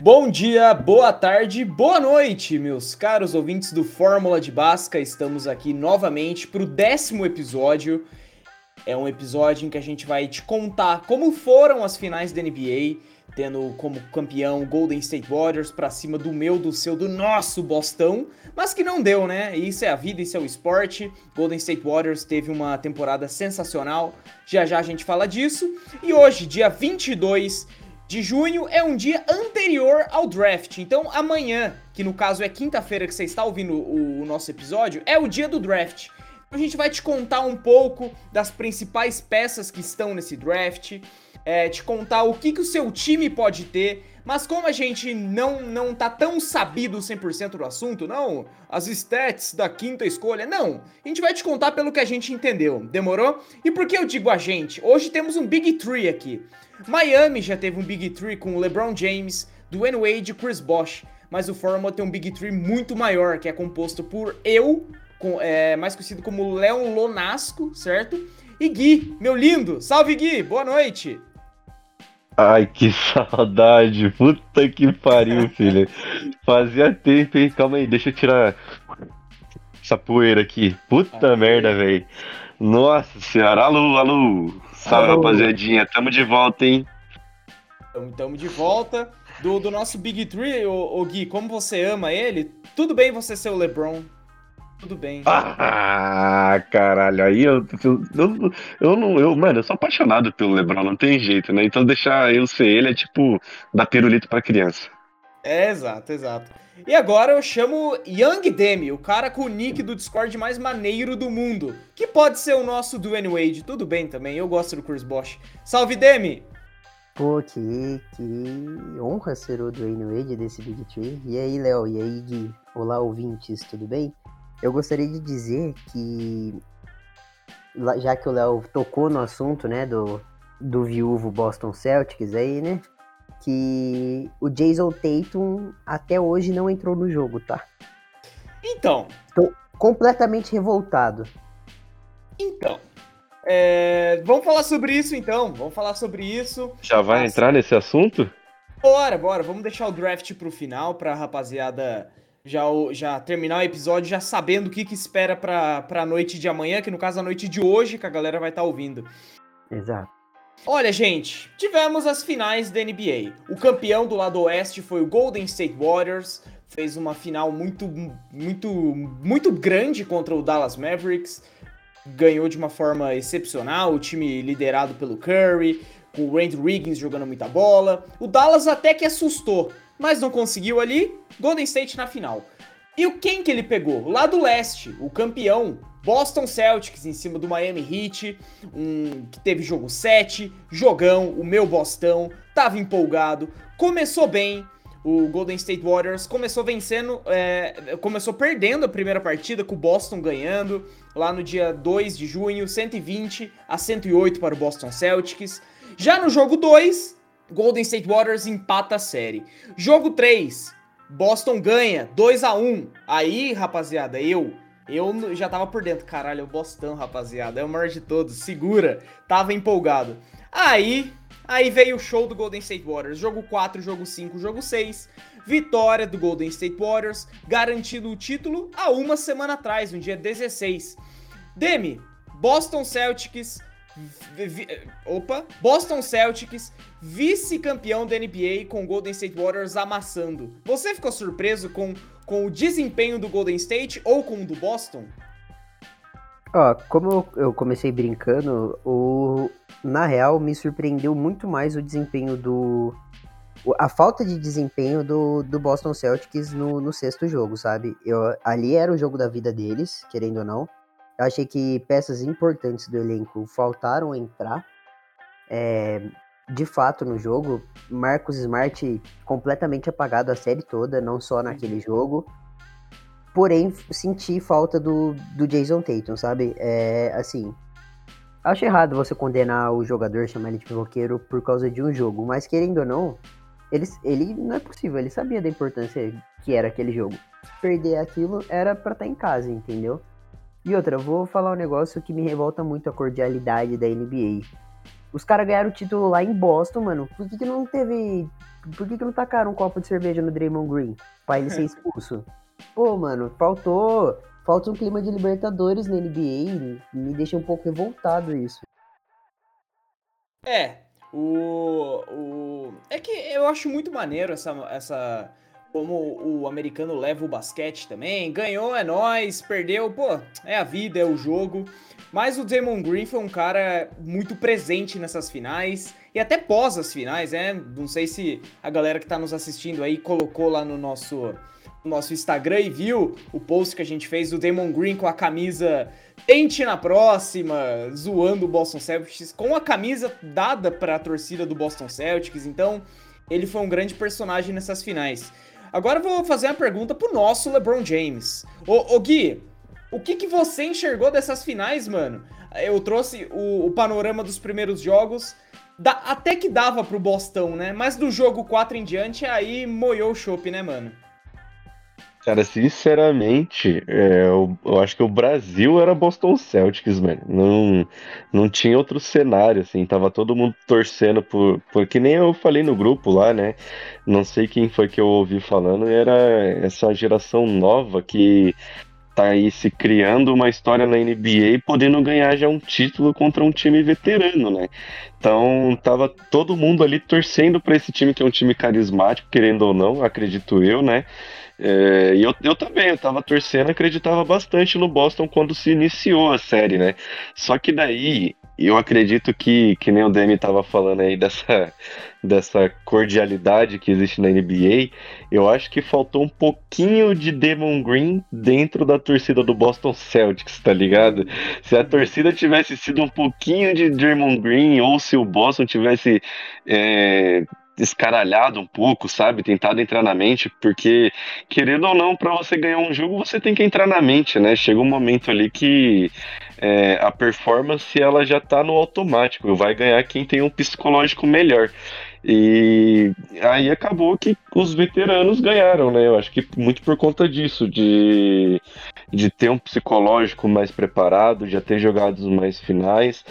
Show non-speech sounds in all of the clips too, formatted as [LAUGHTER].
Bom dia, boa tarde, boa noite, meus caros ouvintes do Fórmula de Basca. Estamos aqui novamente para o décimo episódio. É um episódio em que a gente vai te contar como foram as finais da NBA, tendo como campeão Golden State Warriors para cima do meu, do seu, do nosso Bostão, mas que não deu, né? Isso é a vida, isso é o esporte. Golden State Warriors teve uma temporada sensacional. Já já a gente fala disso. E hoje, dia 22 de junho é um dia anterior ao draft. Então amanhã, que no caso é quinta-feira que você está ouvindo o, o, nosso episódio, é o dia do draft. A gente vai te contar um pouco das principais peças que estão nesse draft, é, te contar o que, que o seu time pode ter. Mas como a gente não, não tá tão sabido 100% do assunto, não, as stats da quinta escolha, não. A gente vai te contar pelo que a gente entendeu, demorou? E por que eu digo a gente? Hoje temos um Big Tree aqui. Miami já teve um Big Tree com LeBron James, Dwayne Wade e Chris Bosh, mas o Fórmula tem um Big Tree muito maior, que é composto por eu, com, é, mais conhecido como Leon Lonasco, certo? E Gui, meu lindo. Salve, Gui! Boa noite! Ai, que [LAUGHS] saudade! Puta que pariu, filho. Fazia tempo, hein? Calma aí, deixa eu tirar essa poeira aqui. Puta ah, merda, velho. Nossa senhora, alô, alô! Salve, Alô. rapaziadinha. Tamo de volta, hein? Tamo, tamo de volta. Do, do nosso Big Three, o, o Gui, como você ama ele, tudo bem você ser o LeBron. Tudo bem. Ah, caralho, aí eu, eu, eu, eu, não, eu, mano, eu sou apaixonado pelo LeBron, não tem jeito, né? Então deixar eu ser ele é tipo dar pirulito pra criança. É, exato, exato. E agora eu chamo Young Demi, o cara com o nick do Discord mais maneiro do mundo. Que pode ser o nosso Dwayne Wade. Tudo bem também, eu gosto do Chris Bosh. Salve, Demi! Pô, que, que honra ser o Dwayne Wade desse Big Tree. E aí, Léo? E aí, Gui? Olá, ouvintes, tudo bem? Eu gostaria de dizer que, já que o Léo tocou no assunto, né, do, do viúvo Boston Celtics aí, né? que o Jason Tatum até hoje não entrou no jogo, tá? Então. Tô completamente revoltado. Então. É... Vamos falar sobre isso então. Vamos falar sobre isso. Já vai Mas... entrar nesse assunto? Bora, bora. Vamos deixar o draft pro final pra rapaziada já, já terminar o episódio já sabendo o que, que espera pra, pra noite de amanhã, que no caso a noite de hoje, que a galera vai estar tá ouvindo. Exato. Olha, gente, tivemos as finais da NBA. O campeão do lado oeste foi o Golden State Warriors, fez uma final muito, muito, muito grande contra o Dallas Mavericks, ganhou de uma forma excepcional, o time liderado pelo Curry, com o Randy Wiggins jogando muita bola. O Dallas até que assustou, mas não conseguiu ali. Golden State na final. E o quem que ele pegou? Lá do leste, o campeão Boston Celtics em cima do Miami Heat, um, que teve jogo 7, jogão, o meu Bostão, tava empolgado, começou bem, o Golden State Warriors começou vencendo, é, começou perdendo a primeira partida com o Boston ganhando, lá no dia 2 de junho, 120 a 108 para o Boston Celtics. Já no jogo 2, Golden State Warriors empata a série. Jogo 3, Boston ganha 2 a 1. Aí, rapaziada, eu eu já tava por dentro, caralho, é o Bostão, rapaziada, é o maior de todos, segura, tava empolgado. Aí, aí veio o show do Golden State Warriors, jogo 4, jogo 5, jogo 6, vitória do Golden State Warriors, garantindo o título há uma semana atrás, no dia 16. Demi, Boston Celtics, opa, Boston Celtics, vice-campeão da NBA com o Golden State Warriors amassando. Você ficou surpreso com com o desempenho do Golden State ou com o do Boston? Ó, como eu comecei brincando, o na real me surpreendeu muito mais o desempenho do a falta de desempenho do, do Boston Celtics no, no sexto jogo, sabe? Eu, ali era o jogo da vida deles, querendo ou não. Eu achei que peças importantes do elenco faltaram entrar. É, de fato no jogo. Marcos Smart completamente apagado a série toda, não só naquele jogo. Porém, senti falta do, do Jason Tatum, sabe? É assim. Acho errado você condenar o jogador, chamar ele de pivoqueiro por causa de um jogo, mas querendo ou não, ele, ele não é possível, ele sabia da importância que era aquele jogo. Perder aquilo era para estar tá em casa, entendeu? E outra, eu vou falar um negócio que me revolta muito a cordialidade da NBA Os caras ganharam o título lá em Boston, mano. Por que, que não teve. Por que, que não tacaram um copo de cerveja no Draymond Green? Pra ele ser [LAUGHS] expulso? Pô, mano, faltou. Falta um clima de Libertadores na NBA. Me deixa um pouco revoltado isso. É, o, o. É que eu acho muito maneiro essa. essa como o americano leva o basquete também. Ganhou, é nós, perdeu, pô, é a vida, é o jogo. Mas o Damon Green foi um cara muito presente nessas finais e até pós as finais, né? Não sei se a galera que tá nos assistindo aí colocou lá no nosso, no nosso Instagram e viu o post que a gente fez do Damon Green com a camisa Tente na próxima, zoando o Boston Celtics, com a camisa dada para a torcida do Boston Celtics. Então, ele foi um grande personagem nessas finais. Agora eu vou fazer uma pergunta pro nosso LeBron James. Ô, ô Gui, o que, que você enxergou dessas finais, mano? Eu trouxe o, o panorama dos primeiros jogos. Da, até que dava pro Boston, né? Mas do jogo 4 em diante, aí moiou o chopp, né, mano? Cara, sinceramente, é, eu, eu, acho que o Brasil era Boston Celtics, mano. Não, não tinha outro cenário, assim. Tava todo mundo torcendo por, por. Que nem eu falei no grupo lá, né? Não sei quem foi que eu ouvi falando. Era essa geração nova que tá aí se criando uma história na NBA podendo ganhar já um título contra um time veterano, né? Então tava todo mundo ali torcendo para esse time que é um time carismático, querendo ou não, acredito eu, né? É, e eu, eu também, eu tava torcendo, acreditava bastante no Boston quando se iniciou a série, né? Só que daí, eu acredito que, que nem o Demi tava falando aí dessa, [LAUGHS] dessa cordialidade que existe na NBA, eu acho que faltou um pouquinho de Demon Green dentro da torcida do Boston Celtics, tá ligado? Se a torcida tivesse sido um pouquinho de Demon Green, ou se o Boston tivesse é, escaralhado um pouco, sabe? Tentado entrar na mente, porque, querendo ou não, para você ganhar um jogo, você tem que entrar na mente, né? Chega um momento ali que é, a performance ela já tá no automático, vai ganhar quem tem um psicológico melhor. E aí acabou que os veteranos ganharam, né? Eu acho que muito por conta disso, de, de ter um psicológico mais preparado, já ter jogado mais finais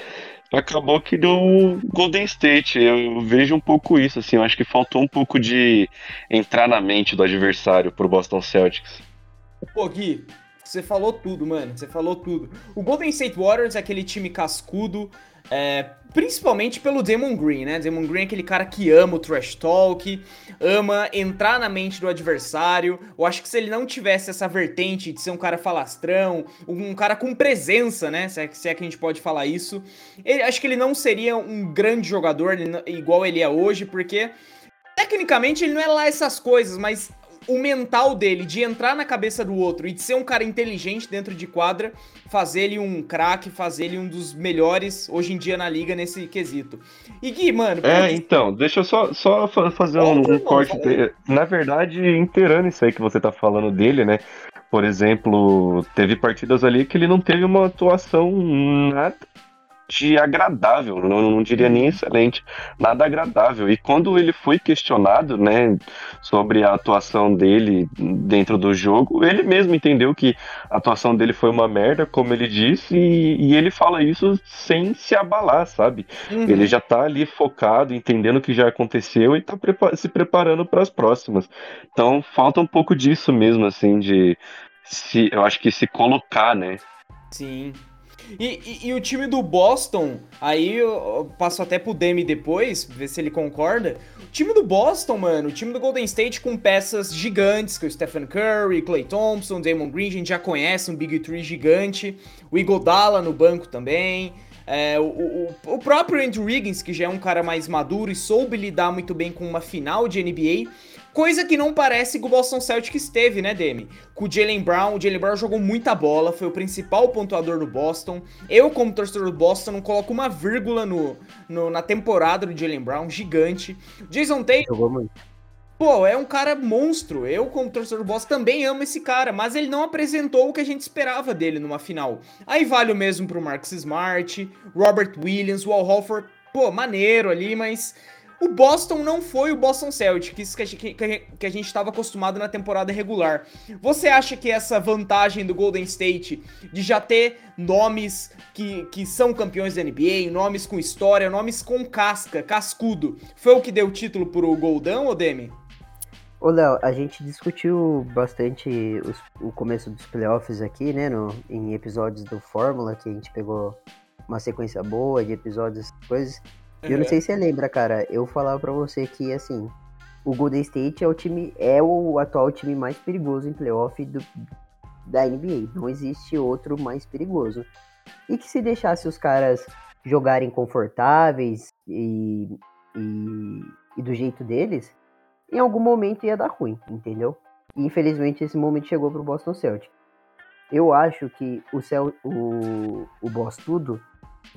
acabou que deu Golden State. Eu vejo um pouco isso, assim. Eu acho que faltou um pouco de entrar na mente do adversário pro Boston Celtics. Pô, Gui, você falou tudo, mano. Você falou tudo. O Golden State Warriors é aquele time cascudo, é, principalmente pelo Demon Green, né? Demon Green é aquele cara que ama o trash talk, ama entrar na mente do adversário. Eu acho que se ele não tivesse essa vertente de ser um cara falastrão, um cara com presença, né? Se é, se é que a gente pode falar isso, ele, acho que ele não seria um grande jogador igual ele é hoje, porque tecnicamente ele não é lá essas coisas, mas o mental dele de entrar na cabeça do outro e de ser um cara inteligente dentro de quadra, fazer ele um craque, fazer ele um dos melhores hoje em dia na liga nesse quesito. E Gui, mano. É, então, deixa eu só, só fazer um, um corte. Na verdade, inteirando isso aí que você tá falando dele, né? Por exemplo, teve partidas ali que ele não teve uma atuação nada de agradável, não, não diria nem excelente, nada agradável. E quando ele foi questionado, né, sobre a atuação dele dentro do jogo, ele mesmo entendeu que a atuação dele foi uma merda, como ele disse, e, e ele fala isso sem se abalar, sabe? Uhum. Ele já tá ali focado, entendendo o que já aconteceu e tá se preparando para as próximas. Então falta um pouco disso mesmo, assim, de se, eu acho que se colocar, né? Sim, e, e, e, o time do Boston, aí eu passo até pro Demi depois, ver se ele concorda. O time do Boston, mano, o time do Golden State com peças gigantes, que é o Stephen Curry, Clay Thompson, Damon Green, a gente já conhece, um Big Three gigante. O Igodala no banco também. É, o, o, o, próprio Andrew Wiggins, que já é um cara mais maduro e soube lidar muito bem com uma final de NBA. Coisa que não parece que o Boston Celtics teve, né, Demi? Com o Jalen Brown, o Jalen Brown jogou muita bola, foi o principal pontuador do Boston. Eu, como torcedor do Boston, não coloco uma vírgula no, no na temporada do Jalen Brown, gigante. Jason. Jogou muito. Pô, é um cara monstro. Eu, como torcedor do Boston, também amo esse cara, mas ele não apresentou o que a gente esperava dele numa final. Aí vale o mesmo pro Marcus Smart, Robert Williams, o Al Holford, pô, maneiro ali, mas o Boston não foi o Boston Celtics que gente, que a gente estava acostumado na temporada regular. Você acha que essa vantagem do Golden State de já ter nomes que, que são campeões da NBA, nomes com história, nomes com casca, cascudo, foi o que deu o título pro Goldão, ou Demi? Ô, Léo, a gente discutiu bastante os, o começo dos playoffs aqui, né, no, em episódios do Fórmula, que a gente pegou uma sequência boa de episódios, coisas. Eu não sei se você lembra, cara, eu falava para você que, assim, o Golden State é o time, é o atual time mais perigoso em playoff do, da NBA. Não existe outro mais perigoso. E que se deixasse os caras jogarem confortáveis e, e, e do jeito deles, em algum momento ia dar ruim, entendeu? E infelizmente esse momento chegou pro Boston Celtics. Eu acho que o, Cel o, o Boss Tudo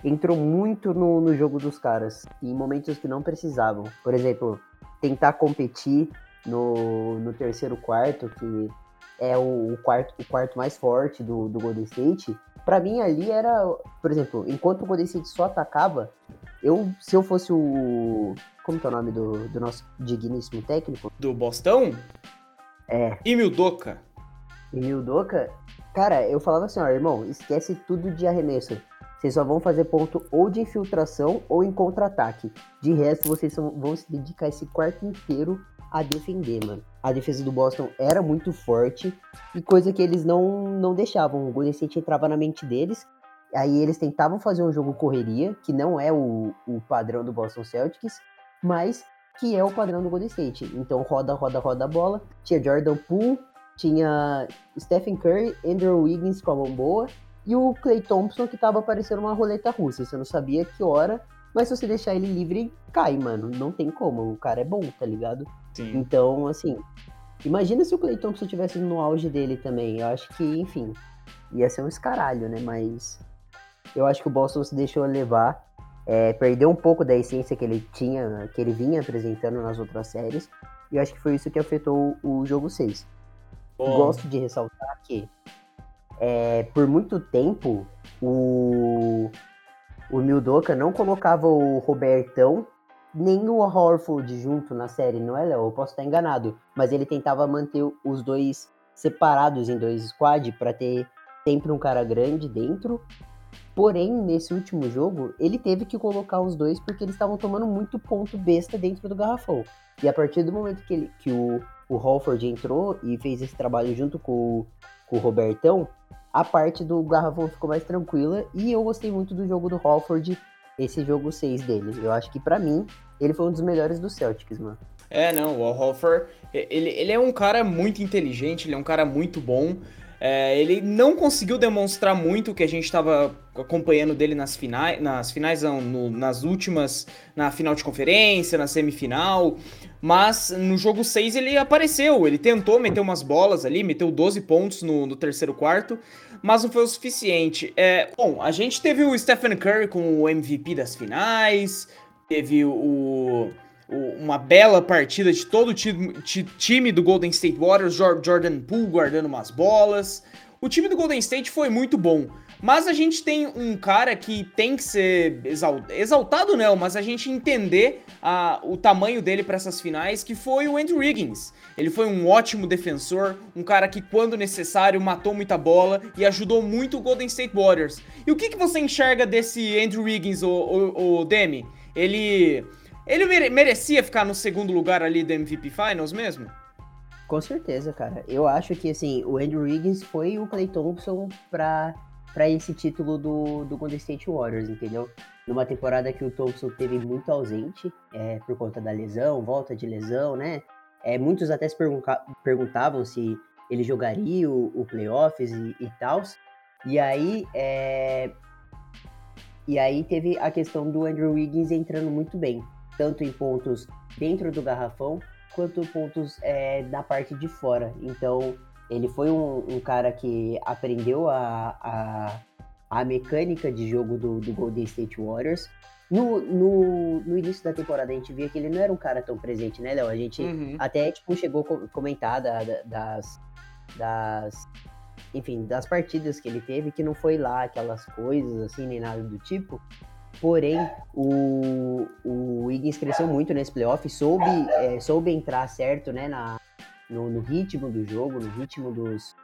entrou muito no, no jogo dos caras, em momentos que não precisavam. Por exemplo, tentar competir no, no terceiro quarto, que é o, o, quarto, o quarto mais forte do, do Golden State, para mim ali era, por exemplo, enquanto o Golden State só atacava, eu, se eu fosse o. Como que é o nome do, do nosso digníssimo técnico? Do Bostão? É. Emil Doca. Emil Doca? Cara, eu falava assim, ó, irmão, esquece tudo de arremesso. Vocês só vão fazer ponto ou de infiltração ou em contra-ataque. De resto, vocês vão se dedicar esse quarto inteiro a defender, mano. A defesa do Boston era muito forte e coisa que eles não, não deixavam. O Golden State entrava na mente deles, aí eles tentavam fazer um jogo correria, que não é o, o padrão do Boston Celtics, mas que é o padrão do Golden State. Então roda, roda, roda a bola. Tinha Jordan Poole, tinha Stephen Curry, Andrew Wiggins com a mão boa e o Clay Thompson que tava parecendo uma roleta russa. Você não sabia que hora, mas se você deixar ele livre, cai, mano. Não tem como. O cara é bom, tá ligado? Sim. Então, assim, imagina se o Clay Thompson tivesse no auge dele também. Eu acho que, enfim, ia ser um escaralho, né? Mas eu acho que o Boston se deixou levar. É, perdeu um pouco da essência que ele tinha, que ele vinha apresentando nas outras séries. E eu acho que foi isso que afetou o jogo 6. Bom. Gosto de ressaltar que é, por muito tempo o, o Mildoka não colocava o Robertão nem o Horford junto na série, não é, Léo? Eu posso estar enganado. Mas ele tentava manter os dois separados em dois squad para ter sempre um cara grande dentro. Porém, nesse último jogo, ele teve que colocar os dois porque eles estavam tomando muito ponto besta dentro do garrafão. E a partir do momento que, ele, que o, o Holford entrou e fez esse trabalho junto com, com o Robertão, a parte do garrafão ficou mais tranquila. E eu gostei muito do jogo do Holford esse jogo 6 dele. Eu acho que para mim, ele foi um dos melhores do Celtics, mano. É, não, o Hofer, ele, ele é um cara muito inteligente, ele é um cara muito bom. É, ele não conseguiu demonstrar muito o que a gente estava acompanhando dele nas finais, nas finais não, no, nas últimas, na final de conferência, na semifinal, mas no jogo 6 ele apareceu, ele tentou meter umas bolas ali, meteu 12 pontos no, no terceiro quarto, mas não foi o suficiente. É, bom, a gente teve o Stephen Curry com o MVP das finais, teve o, uma bela partida de todo o time, do Golden State Warriors, Jordan Poole guardando umas bolas. O time do Golden State foi muito bom. Mas a gente tem um cara que tem que ser exaltado, não, mas a gente entender a, o tamanho dele para essas finais, que foi o Andrew Wiggins. Ele foi um ótimo defensor, um cara que quando necessário matou muita bola e ajudou muito o Golden State Warriors. E o que, que você enxerga desse Andrew Wiggins, o, o, o Demi? Ele, ele merecia ficar no segundo lugar ali do MVP Finals mesmo? Com certeza, cara. Eu acho que assim, o Andrew Wiggins foi o Clay Thompson para para esse título do, do Golden State Warriors, entendeu? Numa temporada que o Thompson teve muito ausente é, por conta da lesão, volta de lesão, né? É, muitos até se perguntavam se ele jogaria o, o playoffs e, e tal. E aí, é... e aí teve a questão do Andrew Wiggins entrando muito bem, tanto em pontos dentro do garrafão quanto pontos é, na parte de fora. Então ele foi um, um cara que aprendeu a, a, a, mecânica de jogo do, do Golden State Warriors. No, no, no, início da temporada a gente via que ele não era um cara tão presente, né, Léo? A gente uhum. até tipo, chegou a comentar da, das, das. Enfim, das partidas que ele teve, que não foi lá aquelas coisas assim, nem nada do tipo. Porém, o, o Wiggins cresceu muito nesse playoff, soube, é, soube entrar certo, né, na, no, no, ritmo do jogo, no ritmo dos,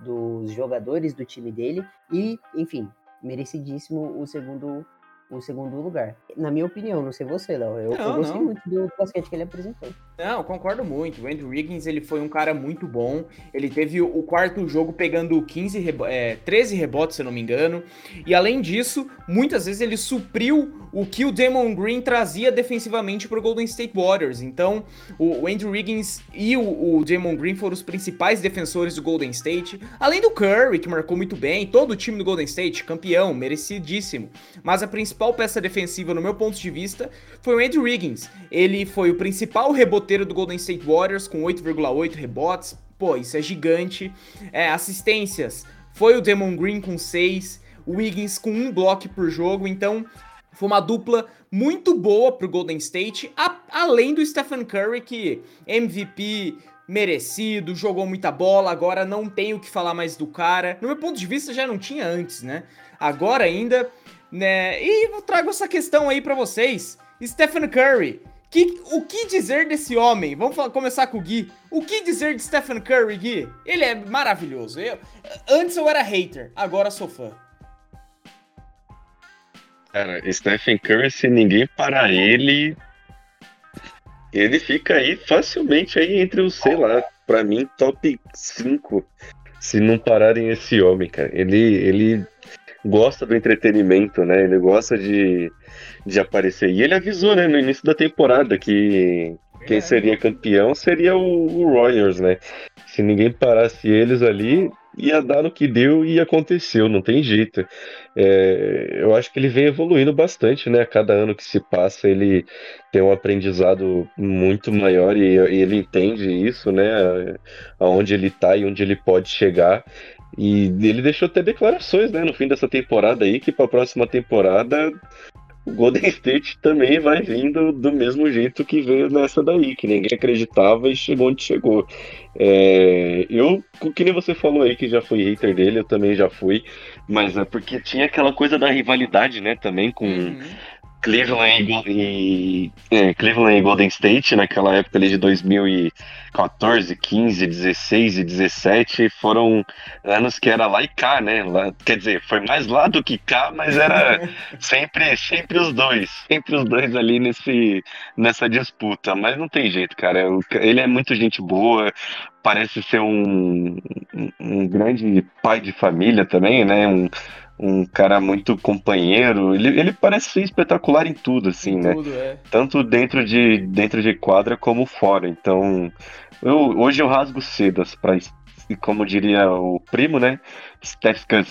dos jogadores do time dele. E, enfim, merecidíssimo o segundo o segundo lugar. Na minha opinião, não sei você, Léo. Eu, não, eu gostei não. muito do basquete que ele apresentou. Não, concordo muito. O Andrew Wiggins ele foi um cara muito bom. Ele teve o quarto jogo pegando 15 rebo é, 13 rebotes, se eu não me engano. E além disso, muitas vezes ele supriu o que o Damon Green trazia defensivamente para o Golden State Warriors. Então, o, o Andrew Wiggins e o, o Damon Green foram os principais defensores do Golden State. Além do Curry, que marcou muito bem, todo o time do Golden State, campeão, merecidíssimo. Mas a principal peça defensiva, no meu ponto de vista, foi o Andrew Wiggins. Ele foi o principal reboteiro do Golden State Warriors, com 8,8 rebotes. Pô, isso é gigante. É, assistências, foi o Damon Green com 6. O Wiggins com um bloco por jogo, então foi uma dupla muito boa pro Golden State, a, além do Stephen Curry, que MVP merecido, jogou muita bola, agora não tenho o que falar mais do cara. No meu ponto de vista, já não tinha antes, né? Agora ainda, né? E eu trago essa questão aí para vocês. Stephen Curry, que, o que dizer desse homem? Vamos falar, começar com o Gui. O que dizer de Stephen Curry, Gui? Ele é maravilhoso. Eu, antes eu era hater, agora sou fã. Cara, Stephen Curry, se ninguém parar ele, ele fica aí facilmente aí entre os, sei lá, pra mim, top 5. Se não pararem esse homem, cara. Ele, ele gosta do entretenimento, né? Ele gosta de, de aparecer. E ele avisou, né, no início da temporada que quem seria campeão seria o, o Warriors, né? Se ninguém parasse eles ali, ia dar no que deu e aconteceu, não tem jeito. É, eu acho que ele vem evoluindo bastante, né? A cada ano que se passa, ele tem um aprendizado muito maior e, e ele entende isso, né? Aonde ele tá e onde ele pode chegar. E ele deixou até declarações, né, no fim dessa temporada aí, que para a próxima temporada o Golden State também vai vindo do mesmo jeito que veio nessa daí, que ninguém acreditava e chegou onde chegou. É, eu, que nem você falou aí que já fui hater dele, eu também já fui, mas é porque tinha aquela coisa da rivalidade, né, também com. Uhum. Cleveland e, é, Cleveland e Golden State naquela época ali de 2014, 15, 16 e 17 foram anos que era lá e cá, né? Lá, quer dizer, foi mais lá do que cá, mas era [LAUGHS] sempre, sempre os dois, sempre os dois ali nesse, nessa disputa. Mas não tem jeito, cara. Ele é muito gente boa, parece ser um, um grande pai de família também, né? Um, um cara muito companheiro. Ele, ele parece ser espetacular em tudo, assim, em né? Tudo, é. Tanto dentro de, dentro de quadra como fora. Então, eu, hoje eu rasgo sedas para, como diria o primo, né? Steph Curry.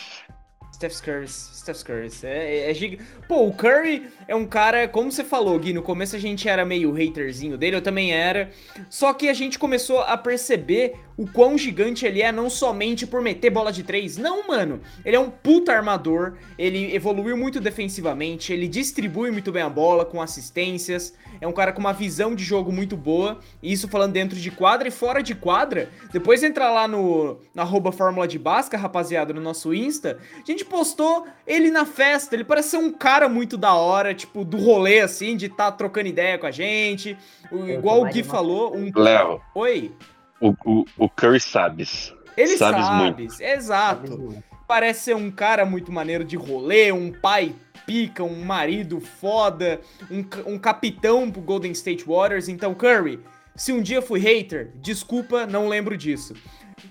Steph Curry, Steph Curry. É, é, é Pô, o Curry é um cara, como você falou, Gui, no começo a gente era meio haterzinho dele, eu também era. Só que a gente começou a perceber o quão gigante ele é, não somente por meter bola de três. Não, mano. Ele é um puta armador, ele evoluiu muito defensivamente, ele distribui muito bem a bola com assistências. É um cara com uma visão de jogo muito boa. Isso falando dentro de quadra e fora de quadra. Depois entra lá no, na arroba Fórmula de Basca, rapaziada, no nosso Insta. A gente postou ele na festa. Ele parece ser um cara muito da hora, tipo, do rolê, assim, de estar tá trocando ideia com a gente. Igual o Gui falou. Um... Léo. Oi. O, o, o Curry sabes. Ele sabes sabe, muito. exato. Parece ser um cara muito maneiro de rolê, um pai pica, um marido foda, um, um capitão pro Golden State Warriors. Então, Curry, se um dia fui hater, desculpa, não lembro disso.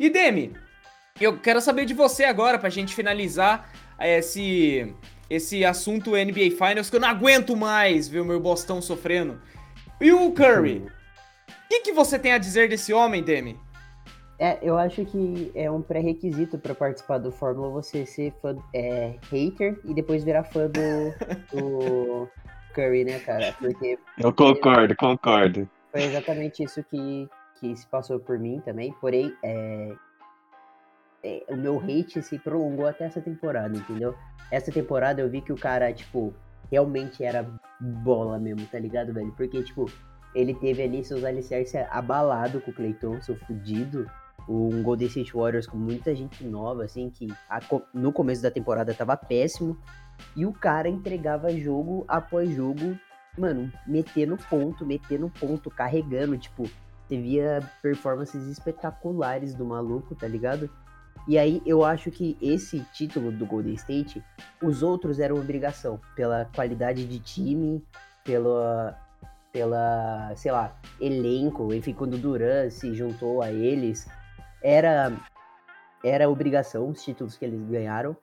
E Demi, eu quero saber de você agora pra gente finalizar esse esse assunto NBA Finals que eu não aguento mais ver o meu Bostão sofrendo. E o Curry? O que, que você tem a dizer desse homem, Demi? É, eu acho que é um pré-requisito para participar do Fórmula você ser fã, é, hater e depois virar fã do, [LAUGHS] do Curry, né, cara? Porque. Eu concordo, concordo. Foi exatamente isso que, que se passou por mim também. Porém, é, é, o meu hate se prolongou até essa temporada, entendeu? Essa temporada eu vi que o cara, tipo, realmente era bola mesmo, tá ligado, velho? Porque, tipo, ele teve ali seus alicerces abalado com o Clay Thompson, fudido um Golden State Warriors com muita gente nova, assim, que a, no começo da temporada tava péssimo. E o cara entregava jogo após jogo mano, metendo ponto, metendo ponto, carregando, tipo, você via performances espetaculares do maluco, tá ligado? E aí eu acho que esse título do Golden State, os outros eram obrigação, pela qualidade de time, pela, pela, sei lá, elenco, enfim, quando o Duran se juntou a eles, era era obrigação os títulos que eles ganharam.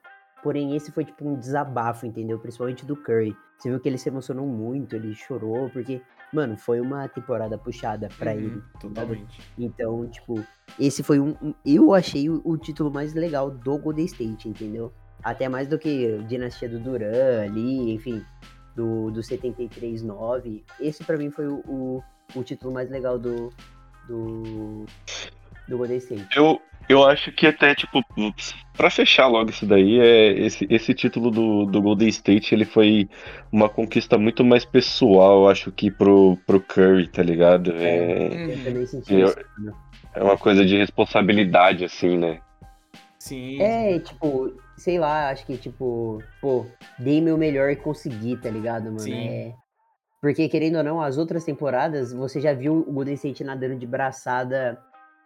Porém, esse foi tipo um desabafo, entendeu? Principalmente do Curry. Você viu que ele se emocionou muito, ele chorou, porque, mano, foi uma temporada puxada para uhum, ele. Totalmente. Então, tipo, esse foi um. um eu achei o, o, título mais legal do Golden State, entendeu? Até mais do que Dinastia do Duran ali, enfim, do, do 73-9. Esse para mim foi o, o, o, título mais legal do, do, do Golden State. Eu, eu acho que até, tipo, para fechar logo isso daí, é esse, esse título do, do Golden State, ele foi uma conquista muito mais pessoal, eu acho, que pro, pro Curry, tá ligado? É, é, é uma coisa de responsabilidade, assim, né? Sim. É, tipo, sei lá, acho que, tipo, pô, dei meu melhor e consegui, tá ligado, mano? Sim. É... Porque, querendo ou não, as outras temporadas, você já viu o Golden State nadando de braçada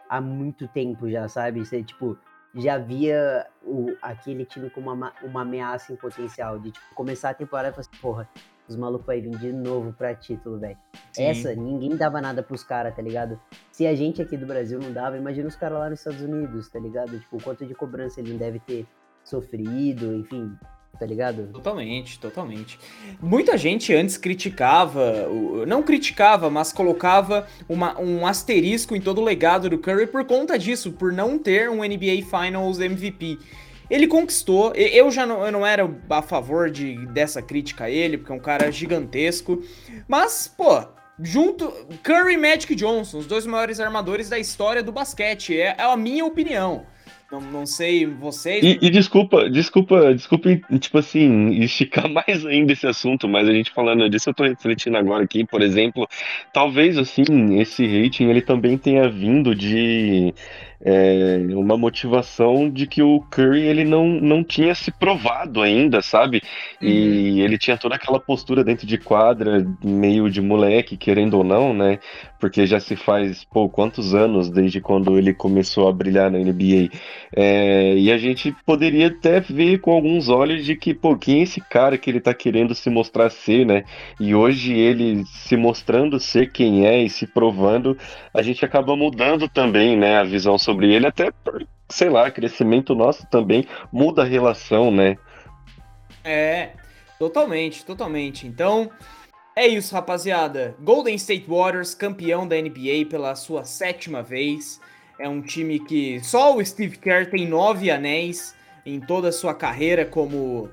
há muito tempo já, sabe? Você, tipo, já via o, aquele time como uma, uma ameaça em potencial, de tipo, começar a temporada e falar assim, porra, os malucos vai vir de novo pra título, velho. Essa, ninguém dava nada pros caras, tá ligado? Se a gente aqui do Brasil não dava, imagina os caras lá nos Estados Unidos, tá ligado? Tipo, o quanto de cobrança ele não deve ter sofrido, enfim, tá ligado? Totalmente, totalmente. Muita gente antes criticava, não criticava, mas colocava uma, um asterisco em todo o legado do Curry por conta disso, por não ter um NBA Finals MVP. Ele conquistou, eu já não, eu não era a favor de, dessa crítica a ele, porque é um cara gigantesco, mas, pô, junto, Curry e Magic Johnson, os dois maiores armadores da história do basquete, é, é a minha opinião. Não, não sei vocês. E, e, desculpa, desculpa, desculpa, tipo assim, esticar [LAUGHS] mais ainda esse assunto, mas a gente falando disso, eu tô refletindo agora aqui, por exemplo, talvez assim, esse rating ele também tenha vindo de é, uma motivação de que o Curry ele não, não tinha se provado ainda, sabe? Uhum. E ele tinha toda aquela postura dentro de quadra, meio de moleque, querendo ou não, né? Porque já se faz, pô, quantos anos desde quando ele começou a brilhar na NBA. É, e a gente poderia até ver com alguns olhos de que, pô, quem é esse cara que ele tá querendo se mostrar ser, né? E hoje ele se mostrando ser quem é e se provando, a gente acaba mudando também, né, a visão sobre ele, até sei lá, crescimento nosso também muda a relação, né? É, totalmente, totalmente. Então, é isso, rapaziada. Golden State Warriors, campeão da NBA pela sua sétima vez. É um time que só o Steve Kerr tem nove anéis em toda a sua carreira como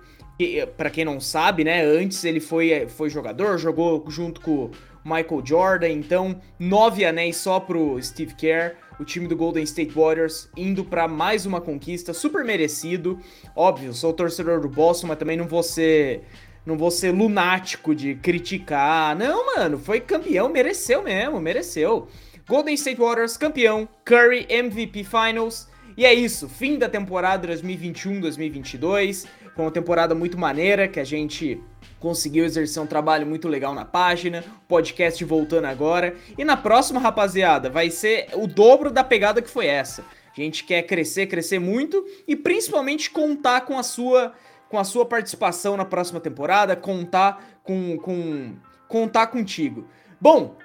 para quem não sabe, né? Antes ele foi, foi jogador, jogou junto com Michael Jordan, então nove anéis só pro Steve Kerr o time do Golden State Warriors indo para mais uma conquista, super merecido. Óbvio, sou torcedor do Boston, mas também não vou ser não vou ser lunático de criticar. Não, mano, foi campeão, mereceu mesmo, mereceu. Golden State Warriors campeão, Curry MVP Finals. E é isso, fim da temporada 2021-2022. Foi uma temporada muito maneira que a gente conseguiu exercer um trabalho muito legal na página, podcast voltando agora. E na próxima, rapaziada, vai ser o dobro da pegada que foi essa. A gente quer crescer, crescer muito e principalmente contar com a sua com a sua participação na próxima temporada, contar com, com contar contigo. Bom,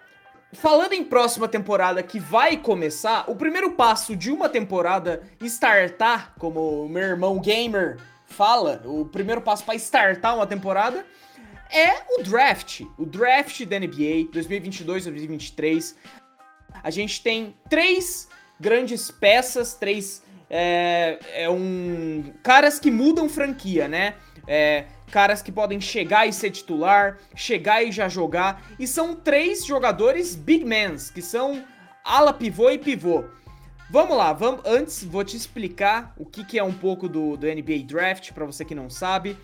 falando em próxima temporada que vai começar, o primeiro passo de uma temporada startar, como meu irmão gamer fala, o primeiro passo para startar uma temporada é o draft. O draft da NBA 2022-2023. A gente tem três grandes peças, três. É, é um. Caras que mudam franquia, né? É, caras que podem chegar e ser titular, chegar e já jogar. E são três jogadores big mans, que são ala pivô e pivô. Vamos lá, vamos, antes vou te explicar o que, que é um pouco do, do NBA Draft, para você que não sabe.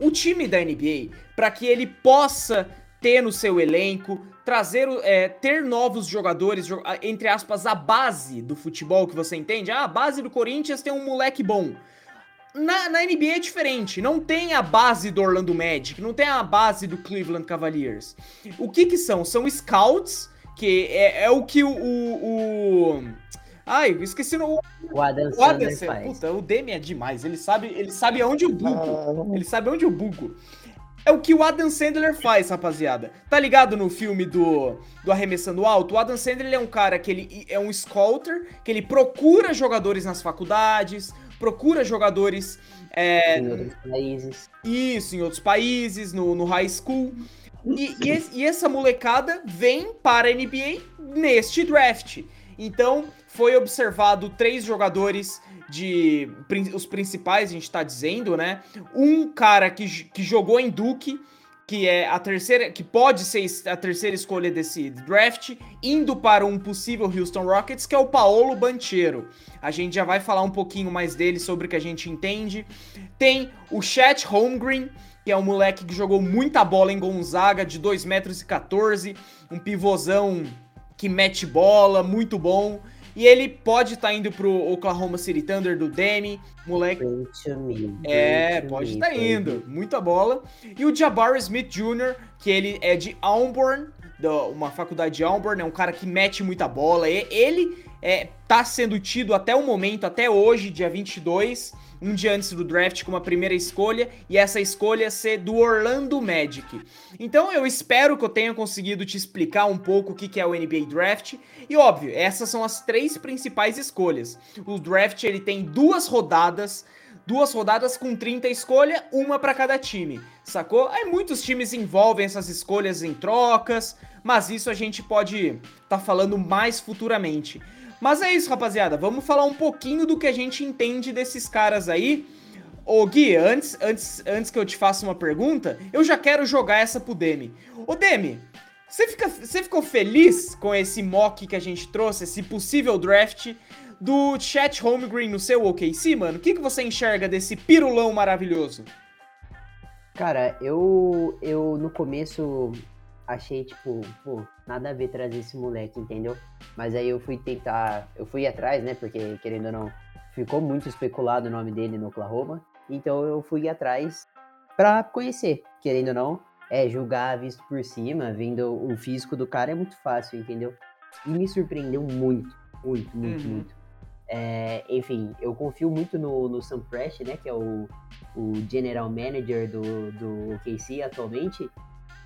O time da NBA, para que ele possa ter no seu elenco, trazer, é, ter novos jogadores, entre aspas, a base do futebol que você entende. Ah, a base do Corinthians tem um moleque bom. na, na NBA é diferente. Não tem a base do Orlando Magic, não tem a base do Cleveland Cavaliers. O que que são? São scouts, que é, é o que o, o, o... Ai, esqueci o. O Adam, o Adam faz. Puta, o Demi é demais. Ele sabe, ele sabe aonde eu bugo. Ele sabe onde eu bugo. É o que o Adam Sandler faz, rapaziada. Tá ligado no filme do, do Arremessando Alto? O Adam Sandler é um cara que ele é um scouter, que ele procura jogadores nas faculdades, procura jogadores. É, em outros países. Isso, em outros países, no, no high school. E, e, e essa molecada vem para a NBA neste draft. Então, foi observado três jogadores de os principais, a gente tá dizendo, né? Um cara que, que jogou em Duke, que é a terceira, que pode ser a terceira escolha desse draft, indo para um possível Houston Rockets, que é o Paolo Banchero. A gente já vai falar um pouquinho mais dele sobre o que a gente entende. Tem o Chet Holmgren, que é um moleque que jogou muita bola em Gonzaga, de 2 metros e 14, um pivôzão que mete bola, muito bom. E ele pode estar tá indo pro Oklahoma City Thunder do Demi, moleque. é, pode estar tá indo. Muita bola. E o Jabbar Smith Jr., que ele é de Auburn, uma faculdade de Auburn, é um cara que mete muita bola. Ele é, tá sendo tido até o momento, até hoje, dia 22, um dia antes do draft, como a primeira escolha, e essa escolha ser do Orlando Magic. Então eu espero que eu tenha conseguido te explicar um pouco o que é o NBA Draft. E óbvio, essas são as três principais escolhas. O draft ele tem duas rodadas duas rodadas com 30 escolha, uma para cada time, sacou? Aí muitos times envolvem essas escolhas em trocas, mas isso a gente pode tá falando mais futuramente. Mas é isso, rapaziada. Vamos falar um pouquinho do que a gente entende desses caras aí. Ô Gui, antes, antes, antes que eu te faça uma pergunta, eu já quero jogar essa pro Demi. Ô Demi, você, fica, você ficou feliz com esse mock que a gente trouxe, esse possível draft do Chat Holmgren no seu OKC, mano? O que, que você enxerga desse pirulão maravilhoso? Cara, eu, eu no começo achei, tipo, pô, nada a ver trazer esse moleque, entendeu? Mas aí eu fui tentar, eu fui atrás, né? Porque, querendo ou não, ficou muito especulado o nome dele no Oklahoma. Então eu fui atrás pra conhecer, querendo ou não. É, julgar visto por cima, vendo o físico do cara é muito fácil, entendeu? E me surpreendeu muito, muito, muito, uhum. muito. É, enfim, eu confio muito no, no Sam Prest, né? Que é o, o general manager do, do OKC atualmente.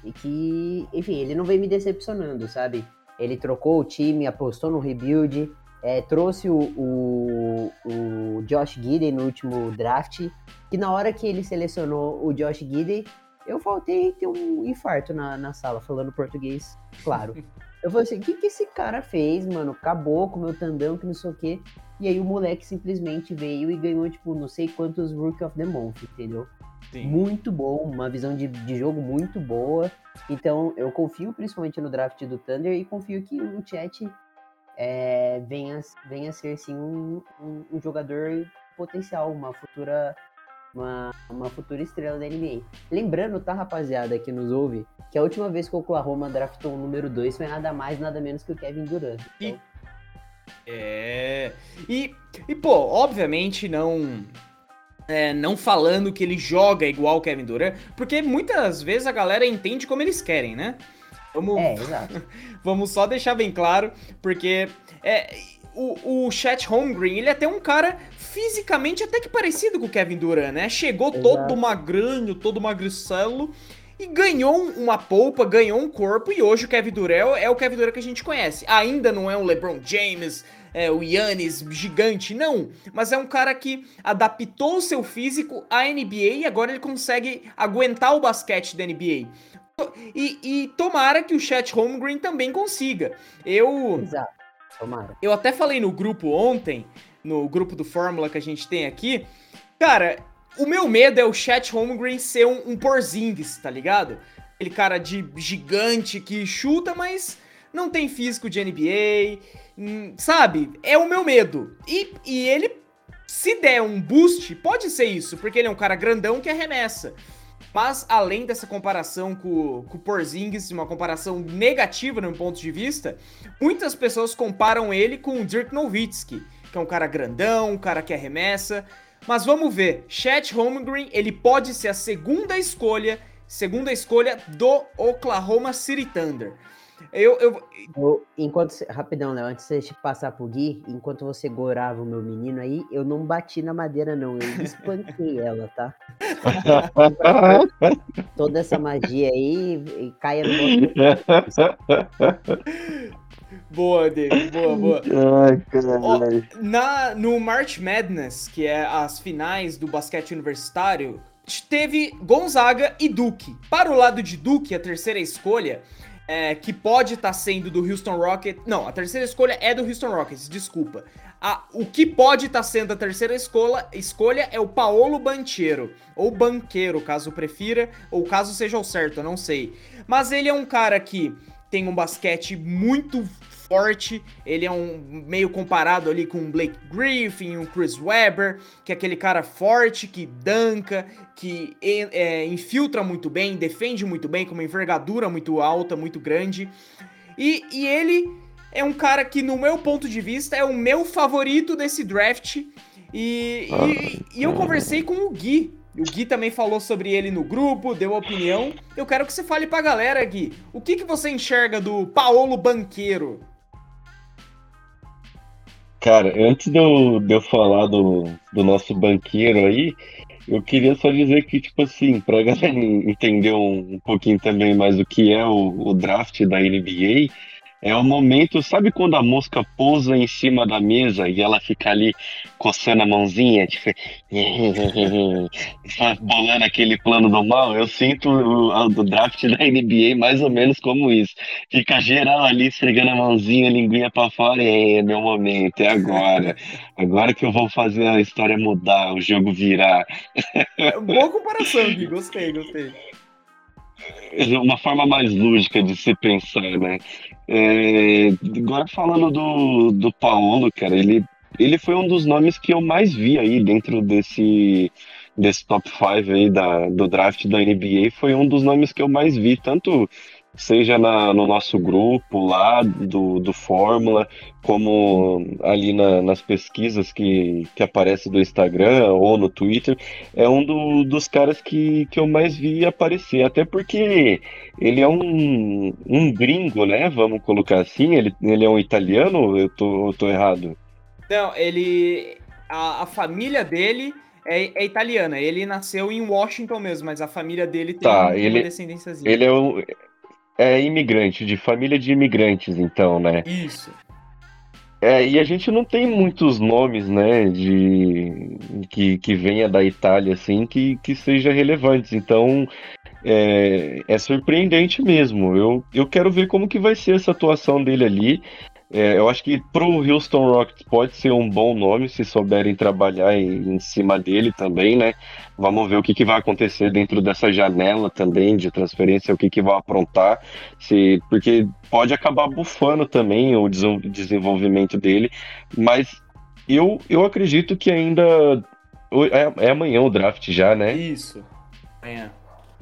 E que, enfim, ele não vem me decepcionando, sabe? Ele trocou o time, apostou no rebuild, é, trouxe o, o, o Josh Gidey no último draft. E na hora que ele selecionou o Josh Gidey, eu faltei ter um infarto na, na sala, falando português, claro. Eu falei assim, o que, que esse cara fez, mano? Acabou com o meu tandão, que não sei o quê. E aí o moleque simplesmente veio e ganhou, tipo, não sei quantos Rookie of the Month, entendeu? Sim. muito bom, uma visão de, de jogo muito boa. Então eu confio principalmente no draft do Thunder e confio que o Chat é, venha, venha ser sim um, um, um, jogador potencial, uma futura uma, uma futura estrela da NBA. Lembrando, tá, rapaziada, que nos ouve, que a última vez que o Oklahoma draftou o número 2 foi nada mais, nada menos que o Kevin Durant. Então... E... É. E, e, pô, obviamente não é, não falando que ele joga igual o Kevin Durant, porque muitas vezes a galera entende como eles querem, né? Vamos, é, [LAUGHS] vamos só deixar bem claro, porque é, o, o Chet Holmgren, ele é até um cara fisicamente até que parecido com o Kevin Durant, né? Chegou exato. todo magrinho, todo magricelo e ganhou uma polpa, ganhou um corpo e hoje o Kevin Durant é o Kevin Durant que a gente conhece. Ainda não é um LeBron James, é, o Yannis gigante, não. Mas é um cara que adaptou o seu físico à NBA e agora ele consegue aguentar o basquete da NBA. E, e tomara que o Chet Holmgren também consiga. Eu. Exato. Tomara. Eu até falei no grupo ontem, no grupo do Fórmula que a gente tem aqui. Cara, o meu medo é o Chet Holmgren ser um, um Porzingis, tá ligado? Aquele cara de gigante que chuta, mas não tem físico de NBA, sabe? É o meu medo. E, e ele, se der um boost, pode ser isso, porque ele é um cara grandão que arremessa. Mas, além dessa comparação com, com o Porzingis, uma comparação negativa no meu ponto de vista, muitas pessoas comparam ele com o Dirk Nowitzki, que é um cara grandão, um cara que arremessa. Mas vamos ver. Chet Holmgren, ele pode ser a segunda escolha, segunda escolha do Oklahoma City Thunder. Eu, eu... eu enquanto rapidão, Léo, antes de você passar pro Gui, enquanto você gorava o meu menino aí, eu não bati na madeira não, eu espanquei [LAUGHS] ela, tá? [LAUGHS] Toda essa magia aí caia no Boa, David. Boa, boa. Ai, caralho. na, no March Madness, que é as finais do basquete universitário, teve Gonzaga e Duke. Para o lado de Duke, a terceira escolha, é, que pode estar tá sendo do Houston Rockets. Não, a terceira escolha é do Houston Rockets, desculpa. A, o que pode estar tá sendo a terceira escolha, escolha é o Paolo Banchero, ou Banqueiro, caso prefira, ou caso seja o certo, eu não sei. Mas ele é um cara que tem um basquete muito forte. Ele é um meio comparado ali com o Blake Griffin, o Chris Webber, que é aquele cara forte, que danca, que é, infiltra muito bem, defende muito bem, com uma envergadura muito alta, muito grande. E, e ele é um cara que, no meu ponto de vista, é o meu favorito desse draft. E, e, e eu conversei com o Gui o Gui também falou sobre ele no grupo, deu opinião. Eu quero que você fale pra galera, Gui. O que, que você enxerga do Paolo Banqueiro? Cara, antes de eu, de eu falar do, do nosso banqueiro aí, eu queria só dizer que, tipo assim, pra galera [LAUGHS] entender um, um pouquinho também mais o que é o, o draft da NBA, é o momento, sabe quando a mosca pousa em cima da mesa e ela fica ali coçando a mãozinha, tipo, [LAUGHS] bolando aquele plano do mal? Eu sinto o, o draft da NBA mais ou menos como isso. Fica geral ali esfregando a mãozinha, a linguinha pra fora, é meu momento, é agora. Agora que eu vou fazer a história mudar, o jogo virar. Boa comparação, Gui, gostei, gostei uma forma mais lúdica de se pensar, né? É, agora falando do, do Paulo, cara, ele, ele foi um dos nomes que eu mais vi aí dentro desse, desse top 5 aí da, do draft da NBA, foi um dos nomes que eu mais vi, tanto seja na, no nosso grupo lá do, do Fórmula, como ali na, nas pesquisas que, que aparece do Instagram ou no Twitter, é um do, dos caras que, que eu mais vi aparecer, até porque ele é um, um gringo, né? Vamos colocar assim, ele, ele é um italiano, eu tô, eu tô errado? Não, ele. A, a família dele é, é, italiana. Ele nasceu em Washington mesmo, mas a família dele tem tá, uma ele, descendência. Ele é um, é imigrante, de família de imigrantes, então, né? Isso. É, e a gente não tem muitos nomes, né, de que, que venha da Itália, assim, que, que seja relevantes. Então, é, é surpreendente mesmo. Eu, eu quero ver como que vai ser essa atuação dele ali. É, eu acho que pro Houston Rockets pode ser um bom nome se souberem trabalhar em, em cima dele também, né? Vamos ver o que, que vai acontecer dentro dessa janela também de transferência, o que, que vai aprontar, se, porque pode acabar bufando também o desenvolvimento dele, mas eu, eu acredito que ainda. É, é amanhã o draft já, né? Isso. Amanhã.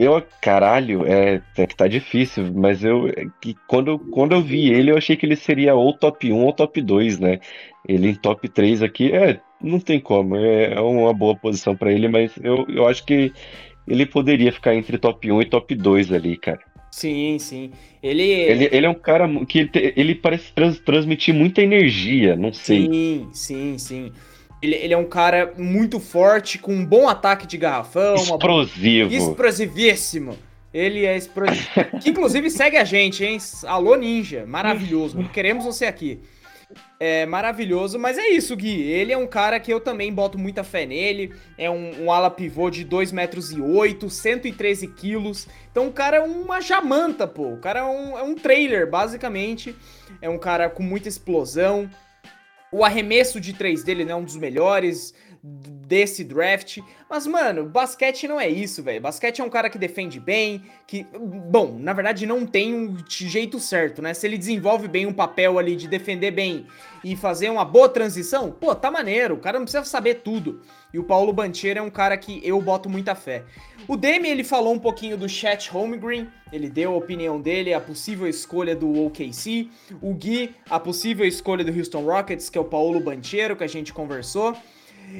Eu, caralho, é, é que tá difícil, mas eu é que quando, quando eu vi ele, eu achei que ele seria ou top 1 ou top 2, né? Ele em top 3 aqui, é, não tem como, é, é uma boa posição para ele, mas eu, eu acho que ele poderia ficar entre top 1 e top 2 ali, cara. Sim, sim. Ele... ele, ele é um cara que ele, ele parece trans, transmitir muita energia, não sei. Sim, sim, sim. Ele, ele, é um cara muito forte, com um bom ataque de garrafão. Explosivo. Uma... Explosivíssimo. Ele é explosivo. que inclusive segue a gente, hein? Alô, Ninja. Maravilhoso. Queremos você aqui. É maravilhoso, mas é isso, Gui. Ele é um cara que eu também boto muita fé nele. É um, um ala pivô de 2 metros e 8, 113 quilos. Então o cara é uma jamanta, pô. O cara é um, é um trailer, basicamente. É um cara com muita explosão, o arremesso de três dele não é um dos melhores desse draft. Mas, mano, basquete não é isso, velho. Basquete é um cara que defende bem, que. Bom, na verdade não tem um jeito certo, né? Se ele desenvolve bem um papel ali de defender bem e fazer uma boa transição, pô, tá maneiro. O cara não precisa saber tudo. E o Paulo Bancheira é um cara que eu boto muita fé. O Demi, ele falou um pouquinho do Chet Holmgren, ele deu a opinião dele, a possível escolha do OKC. O Gui, a possível escolha do Houston Rockets, que é o Paulo Bancheiro, que a gente conversou.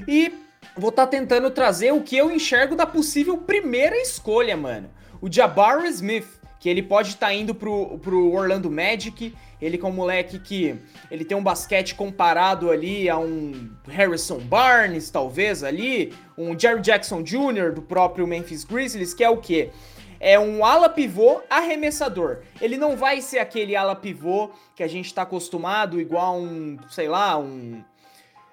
E vou estar tá tentando trazer o que eu enxergo da possível primeira escolha, mano. O Jabari Smith, que ele pode estar tá indo pro, pro Orlando Magic. Ele que é um moleque que ele tem um basquete comparado ali a um Harrison Barnes, talvez ali, um Jerry Jackson Jr. do próprio Memphis Grizzlies, que é o quê? é um ala pivô arremessador. Ele não vai ser aquele ala pivô que a gente está acostumado, igual um, sei lá, um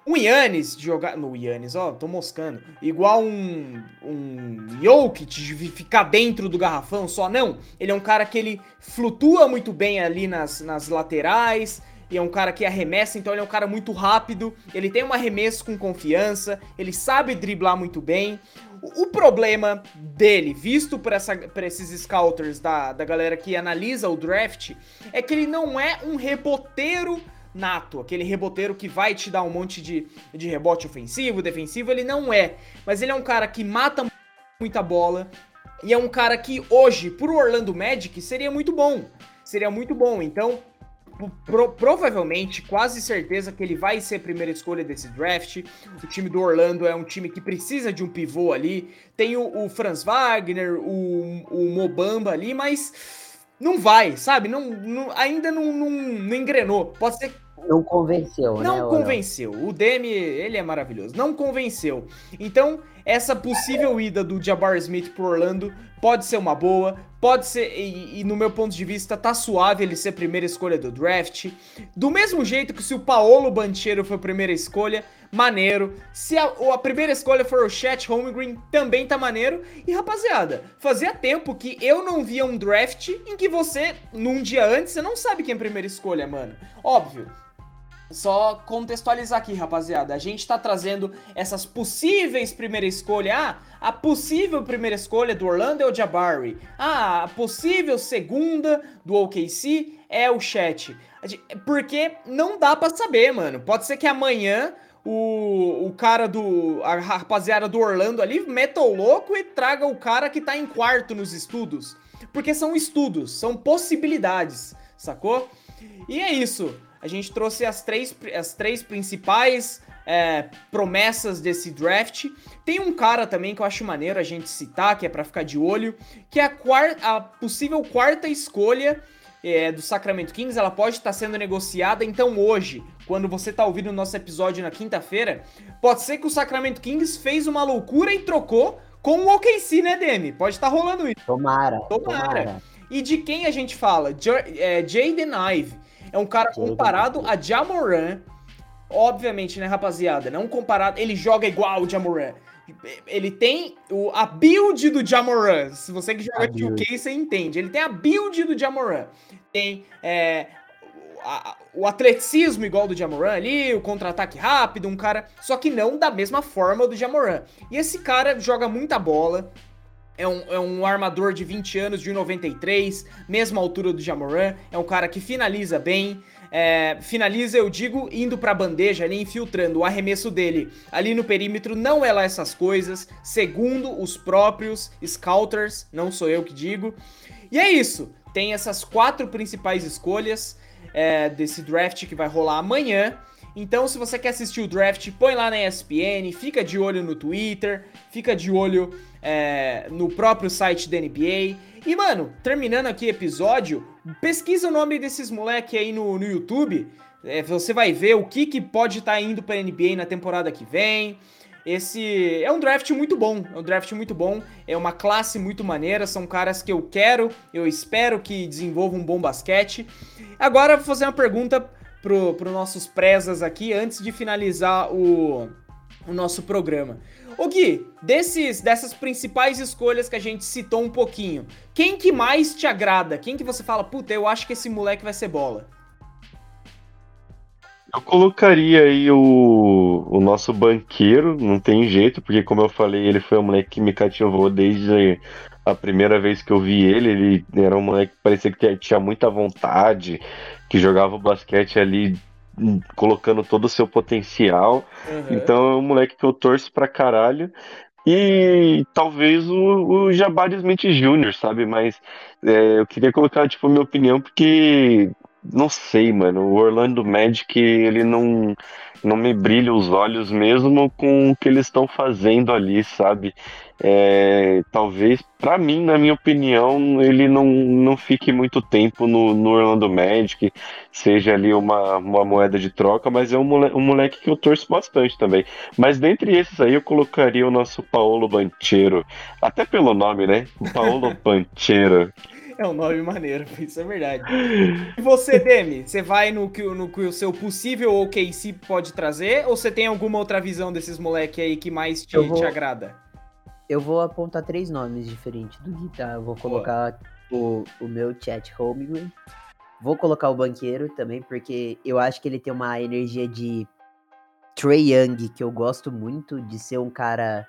um Yannis jogar. No Yannis, ó, tô moscando. Igual um. Um Jokic de ficar dentro do garrafão só. Não. Ele é um cara que ele flutua muito bem ali nas, nas laterais. E é um cara que arremessa, então ele é um cara muito rápido. Ele tem um arremesso com confiança. Ele sabe driblar muito bem. O, o problema dele, visto por, essa, por esses scouters da, da galera que analisa o draft, é que ele não é um reboteiro nato, aquele reboteiro que vai te dar um monte de, de rebote ofensivo, defensivo, ele não é. Mas ele é um cara que mata muita bola e é um cara que hoje, pro Orlando Magic, seria muito bom. Seria muito bom. Então, Pro, provavelmente, quase certeza que ele vai ser a primeira escolha desse draft. O time do Orlando é um time que precisa de um pivô ali. Tem o, o Franz Wagner, o, o Mobamba ali, mas não vai, sabe? Não, não ainda não, não, não, engrenou. Pode ser. Não convenceu, não né? Não convenceu. O Demi, ele é maravilhoso. Não convenceu. Então, essa possível ida do Jabbar Smith pro Orlando pode ser uma boa. Pode ser, e, e, no meu ponto de vista, tá suave ele ser a primeira escolha do draft. Do mesmo jeito que se o Paolo Banchero foi a primeira escolha, maneiro. Se a, a primeira escolha for o Chet Holmgren, também tá maneiro. E rapaziada, fazia tempo que eu não via um draft em que você, num dia antes, você não sabe quem é a primeira escolha, mano. Óbvio, só contextualizar aqui, rapaziada. A gente tá trazendo essas possíveis primeira escolha. Ah, a possível primeira escolha do Orlando é o Jabari. Ah, a possível segunda do OKC é o Chet. Porque não dá para saber, mano. Pode ser que amanhã o, o cara do. A rapaziada do Orlando ali meta o louco e traga o cara que tá em quarto nos estudos. Porque são estudos, são possibilidades, sacou? E é isso. A gente trouxe as três, as três principais é, promessas desse draft. Tem um cara também que eu acho maneiro a gente citar, que é para ficar de olho, que é a, quarta, a possível quarta escolha é, do Sacramento Kings, ela pode estar sendo negociada. Então hoje, quando você está ouvindo o nosso episódio na quinta-feira, pode ser que o Sacramento Kings fez uma loucura e trocou com o OKC, né, Demi? Pode estar rolando isso. Tomara, tomara. tomara. E de quem a gente fala? J é, Jaden Ive. É um cara comparado a Jamoran. Obviamente, né, rapaziada? Não comparado. Ele joga igual o Jamoran. Ele tem o, a build do Jamoran. Se você que joga 2K, você entende. Ele tem a build do Jamoran. Tem é, a, o atleticismo igual do Jamoran ali, o contra-ataque rápido, um cara. Só que não da mesma forma do Jamoran. E esse cara joga muita bola. É um, é um armador de 20 anos, de 1,93, mesma altura do Jamoran. É um cara que finaliza bem. É, finaliza, eu digo, indo pra bandeja ali, infiltrando. O arremesso dele ali no perímetro não é lá essas coisas, segundo os próprios scouters, não sou eu que digo. E é isso, tem essas quatro principais escolhas é, desse draft que vai rolar amanhã. Então, se você quer assistir o draft, põe lá na ESPN, fica de olho no Twitter, fica de olho é, no próprio site da NBA. E, mano, terminando aqui o episódio, pesquisa o nome desses moleque aí no, no YouTube. É, você vai ver o que, que pode estar tá indo pra NBA na temporada que vem. Esse é um draft muito bom, é um draft muito bom, é uma classe muito maneira, são caras que eu quero, eu espero que desenvolvam um bom basquete. Agora vou fazer uma pergunta pro, pro nossos prezas aqui antes de finalizar o, o nosso programa. O Gui, desses, dessas principais escolhas que a gente citou um pouquinho, quem que mais te agrada? Quem que você fala, puta, eu acho que esse moleque vai ser bola? Eu colocaria aí o, o nosso banqueiro, não tem jeito, porque como eu falei, ele foi um moleque que me cativou desde a primeira vez que eu vi ele. Ele era um moleque que parecia que tinha muita vontade, que jogava o basquete ali hum, colocando todo o seu potencial. Uhum. Então é um moleque que eu torço pra caralho. E talvez o, o Jabari Smith Jr., sabe? Mas é, eu queria colocar, tipo, minha opinião, porque não sei, mano. O Orlando Magic, ele não, não me brilha os olhos mesmo com o que eles estão fazendo ali, sabe? É, talvez, para mim, na minha opinião, ele não, não fique muito tempo no, no Orlando Magic, seja ali uma, uma moeda de troca, mas é um moleque, um moleque que eu torço bastante também. Mas dentre esses aí, eu colocaria o nosso Paolo Banchero, até pelo nome, né? Paolo [LAUGHS] Banchero. É um nome maneiro, [LAUGHS] isso é verdade. E você, Demi, você vai no que, no que o seu possível OKC pode trazer? Ou você tem alguma outra visão desses moleques aí que mais te, vou, te agrada? Eu vou apontar três nomes diferentes do Gui, tá? Eu vou colocar o, o meu chat Holmgren. Vou colocar o banqueiro também, porque eu acho que ele tem uma energia de Trey Young, que eu gosto muito, de ser um cara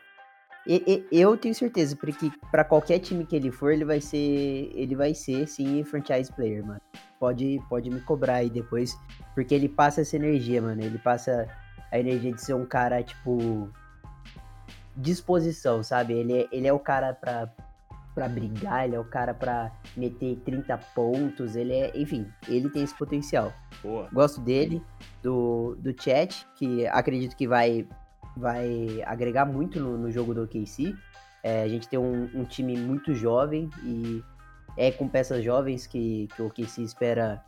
e, e, eu tenho certeza, porque para qualquer time que ele for, ele vai ser, ele vai ser sim franchise player, mano. Pode, pode me cobrar aí depois, porque ele passa essa energia, mano. Ele passa a energia de ser um cara tipo disposição, sabe? Ele, é, ele é o cara pra, pra brigar, ele é o cara pra meter 30 pontos, ele é, enfim, ele tem esse potencial. Boa. Gosto dele, do, do chat, que acredito que vai vai agregar muito no, no jogo do OKC. É, a gente tem um, um, time muito jovem e é com peças jovens que, que o OKC espera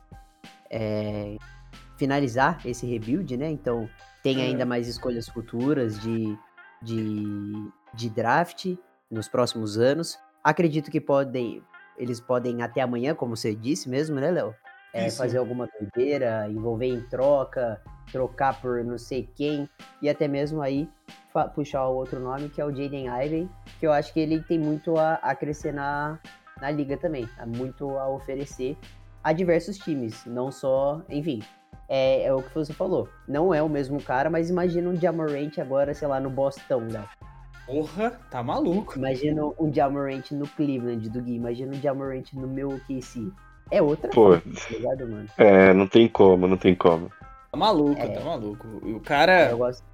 é, finalizar esse rebuild, né? Então tem é. ainda mais escolhas futuras de, de, de draft nos próximos anos. Acredito que podem, eles podem até amanhã, como você disse mesmo, né, Léo? É, fazer alguma doideira, envolver em troca, trocar por não sei quem, e até mesmo aí puxar o outro nome, que é o Jaden Ivey, que eu acho que ele tem muito a, a crescer na, na liga também, muito a oferecer a diversos times, não só, enfim, é, é, o que você falou, não é o mesmo cara, mas imagina um Jamorant agora, sei lá, no Boston, né? Porra, tá maluco. Imagina um Jamorant no Cleveland, do Gui, imagina um Jamorant no meu OKC. É outra Pô, coisa, tá ligado, mano? É, não tem como, não tem como. Tá maluco, é. tá maluco. O cara. Eu, gosto...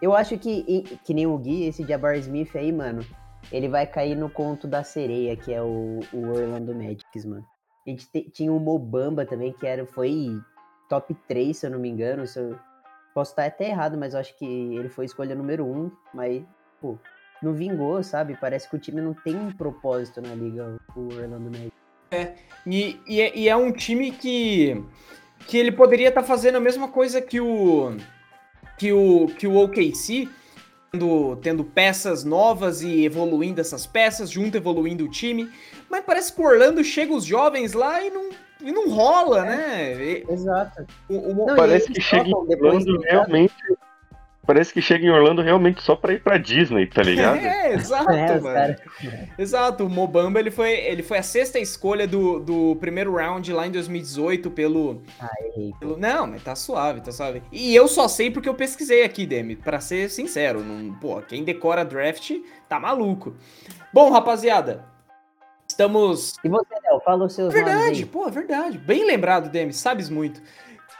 eu acho que, que nem o Gui, esse Jabbar Smith aí, mano, ele vai cair no conto da sereia, que é o, o Orlando Magic, mano. A gente te, tinha o Mobamba também, que era, foi top 3, se eu não me engano. Se eu, posso estar até errado, mas eu acho que ele foi escolha número 1, mas, pô, não vingou, sabe? Parece que o time não tem um propósito na liga, o Orlando Magic. É, e, e, é, e é um time que, que ele poderia estar tá fazendo a mesma coisa que o que o, que o OKC, tendo, tendo peças novas e evoluindo essas peças, junto evoluindo o time. Mas parece que o Orlando chega os jovens lá e não, e não rola, é, né? Exato. O, o, não, parece que chega Orlando realmente Parece que chega em Orlando realmente só pra ir pra Disney, tá ligado? [LAUGHS] É, exato, é, mano. Cara. Exato, o Mobamba ele foi, ele foi a sexta escolha do, do primeiro round lá em 2018 pelo, Ai, pelo. Não, mas tá suave, tá suave. E eu só sei porque eu pesquisei aqui, Demi, pra ser sincero. Não, pô, quem decora draft tá maluco. Bom, rapaziada, Estamos. E você, Léo? Fala os seus Verdade, pô, verdade. Bem lembrado, Demi, sabes muito.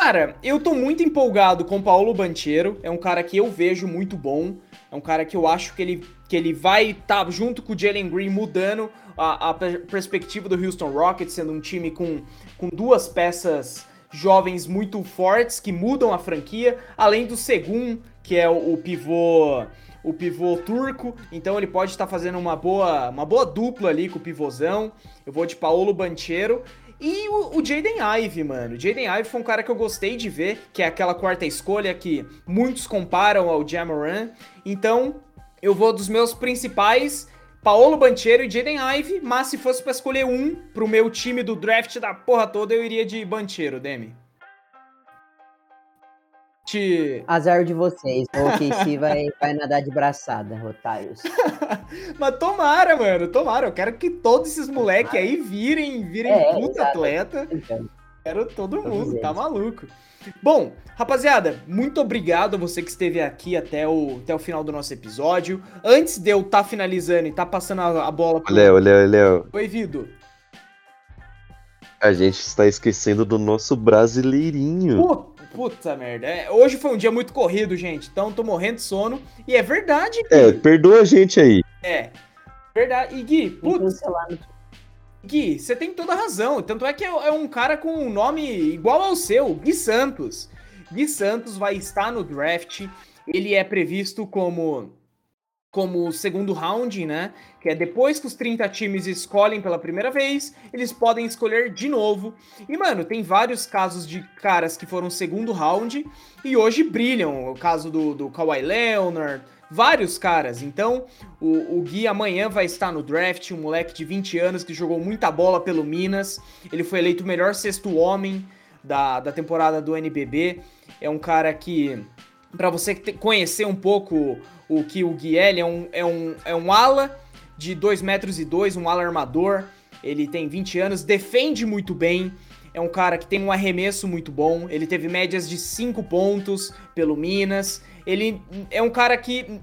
Cara, eu tô muito empolgado com o Paulo Banchero. É um cara que eu vejo muito bom. É um cara que eu acho que ele, que ele vai estar tá junto com o Jalen Green mudando a, a, perspectiva do Houston Rockets, sendo um time com, com duas peças jovens muito fortes que mudam a franquia, além do Segum, que é o, o pivô o pivô turco, então ele pode estar tá fazendo uma boa, uma boa dupla ali com o pivôzão. Eu vou de Paulo Banchero e o, o Jaden Ive, mano. O Jaden Ive foi um cara que eu gostei de ver, que é aquela quarta escolha que muitos comparam ao Jamoran. Então, eu vou dos meus principais, Paolo Banchero e Jaden Ive, mas se fosse para escolher um pro meu time do draft da porra toda, eu iria de Banchero, Demi. Te... Azar de vocês, o KC [LAUGHS] vai, vai nadar de braçada, otários. [LAUGHS] Mas tomara, mano, tomara. Eu quero que todos esses moleques aí virem, virem é, puta exato. atleta. Então, quero todo mundo, tá maluco. Bom, rapaziada, muito obrigado a você que esteve aqui até o, até o final do nosso episódio. Antes de eu estar tá finalizando e tá passando a, a bola pro... Léo, Léo, Léo. Oi, Vido. A gente está esquecendo do nosso brasileirinho. Puta Puta merda. É, hoje foi um dia muito corrido, gente. Então tô morrendo de sono. E é verdade. É, perdoa a gente aí. É. Verdade. E Gui, putz. Gui, você tem toda a razão. Tanto é que é, é um cara com um nome igual ao seu, Gui Santos. Gui Santos vai estar no draft. Ele é previsto como como segundo round, né? Que é depois que os 30 times escolhem pela primeira vez, eles podem escolher de novo. E, mano, tem vários casos de caras que foram segundo round e hoje brilham. O caso do, do Kawhi Leonard, vários caras. Então, o, o Gui amanhã vai estar no draft, um moleque de 20 anos que jogou muita bola pelo Minas. Ele foi eleito o melhor sexto homem da, da temporada do NBB. É um cara que, para você conhecer um pouco o que o Guiel é um, é um, é um ala de 2 metros e 2, um ala armador. Ele tem 20 anos, defende muito bem. É um cara que tem um arremesso muito bom. Ele teve médias de 5 pontos pelo Minas. Ele é um cara que.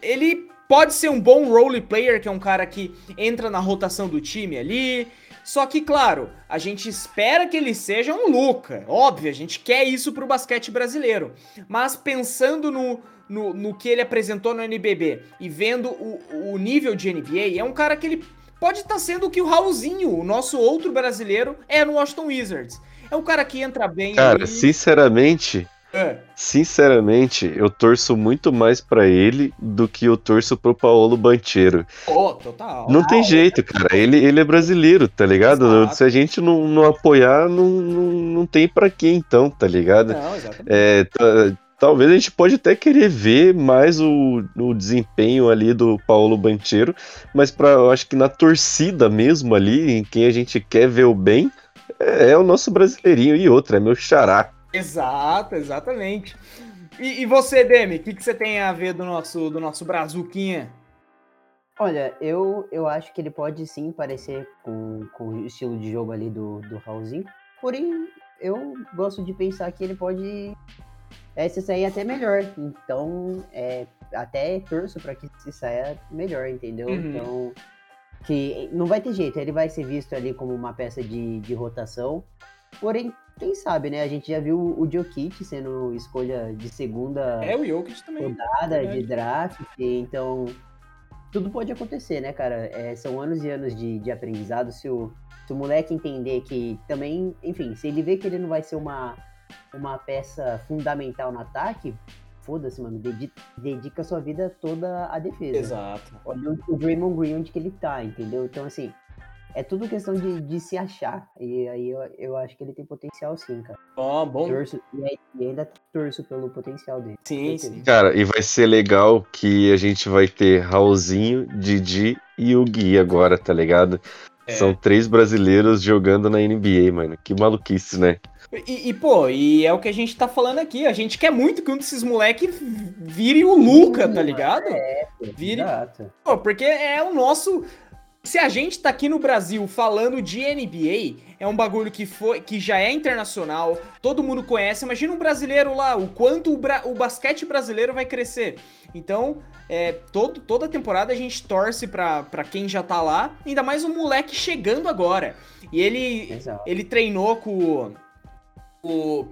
Ele pode ser um bom role player, que é um cara que entra na rotação do time ali. Só que, claro, a gente espera que ele seja um Luca. Óbvio, a gente quer isso pro basquete brasileiro. Mas pensando no, no, no que ele apresentou no NBB e vendo o, o nível de NBA, é um cara que ele pode estar tá sendo o que o Raulzinho, o nosso outro brasileiro, é no Washington Wizards. É um cara que entra bem. Cara, sinceramente, é. Sinceramente, eu torço muito mais para ele do que eu torço pro Paulo Bancheiro. Oh, total. Não tem jeito, cara. Ele, ele é brasileiro, tá ligado? Exato. Se a gente não, não apoiar, não, não, não tem para quem então, tá ligado? Não, exatamente. É, talvez a gente pode até querer ver mais o, o desempenho ali do Paulo Bancheiro, mas para eu acho que na torcida mesmo ali, em quem a gente quer ver o bem, é, é o nosso brasileirinho e outra, é meu xará. Exato, exatamente. E, e você, Demi, o que, que você tem a ver do nosso, do nosso Brazuquinha? Olha, eu, eu acho que ele pode sim parecer com, com o estilo de jogo ali do, do Raulzinho. Porém, eu gosto de pensar que ele pode é, se sair até melhor. Então, é, até torço para que se saia melhor, entendeu? Uhum. Então, que não vai ter jeito, ele vai ser visto ali como uma peça de, de rotação. Porém, quem sabe, né? A gente já viu o Jokic sendo escolha de segunda é, o Jokic também. rodada é de draft. Então, tudo pode acontecer, né, cara? É, são anos e anos de, de aprendizado. Se o, se o moleque entender que também, enfim, se ele vê que ele não vai ser uma uma peça fundamental no ataque, foda-se, mano, dedica, dedica sua vida toda à defesa. Exato. Olha o Draymond Green onde que ele tá, entendeu? Então, assim, é tudo questão de, de se achar. E aí eu, eu acho que ele tem potencial sim, cara. Ó, oh, bom. Torço, e, ainda torço pelo potencial dele. Sim, sim. Cara, e vai ser legal que a gente vai ter Raulzinho, Didi e o Gui agora, tá ligado? É. São três brasileiros jogando na NBA, mano. Que maluquice, né? E, e, pô, e é o que a gente tá falando aqui. A gente quer muito que um desses moleques vire o Luca, tá ligado? É, vire. Exato. Pô, porque é o nosso. Se a gente tá aqui no Brasil falando de NBA, é um bagulho que foi que já é internacional, todo mundo conhece. Imagina um brasileiro lá, o quanto o, bra... o basquete brasileiro vai crescer. Então, é, todo, toda temporada a gente torce pra, pra quem já tá lá, ainda mais um moleque chegando agora. E ele, ele treinou com o,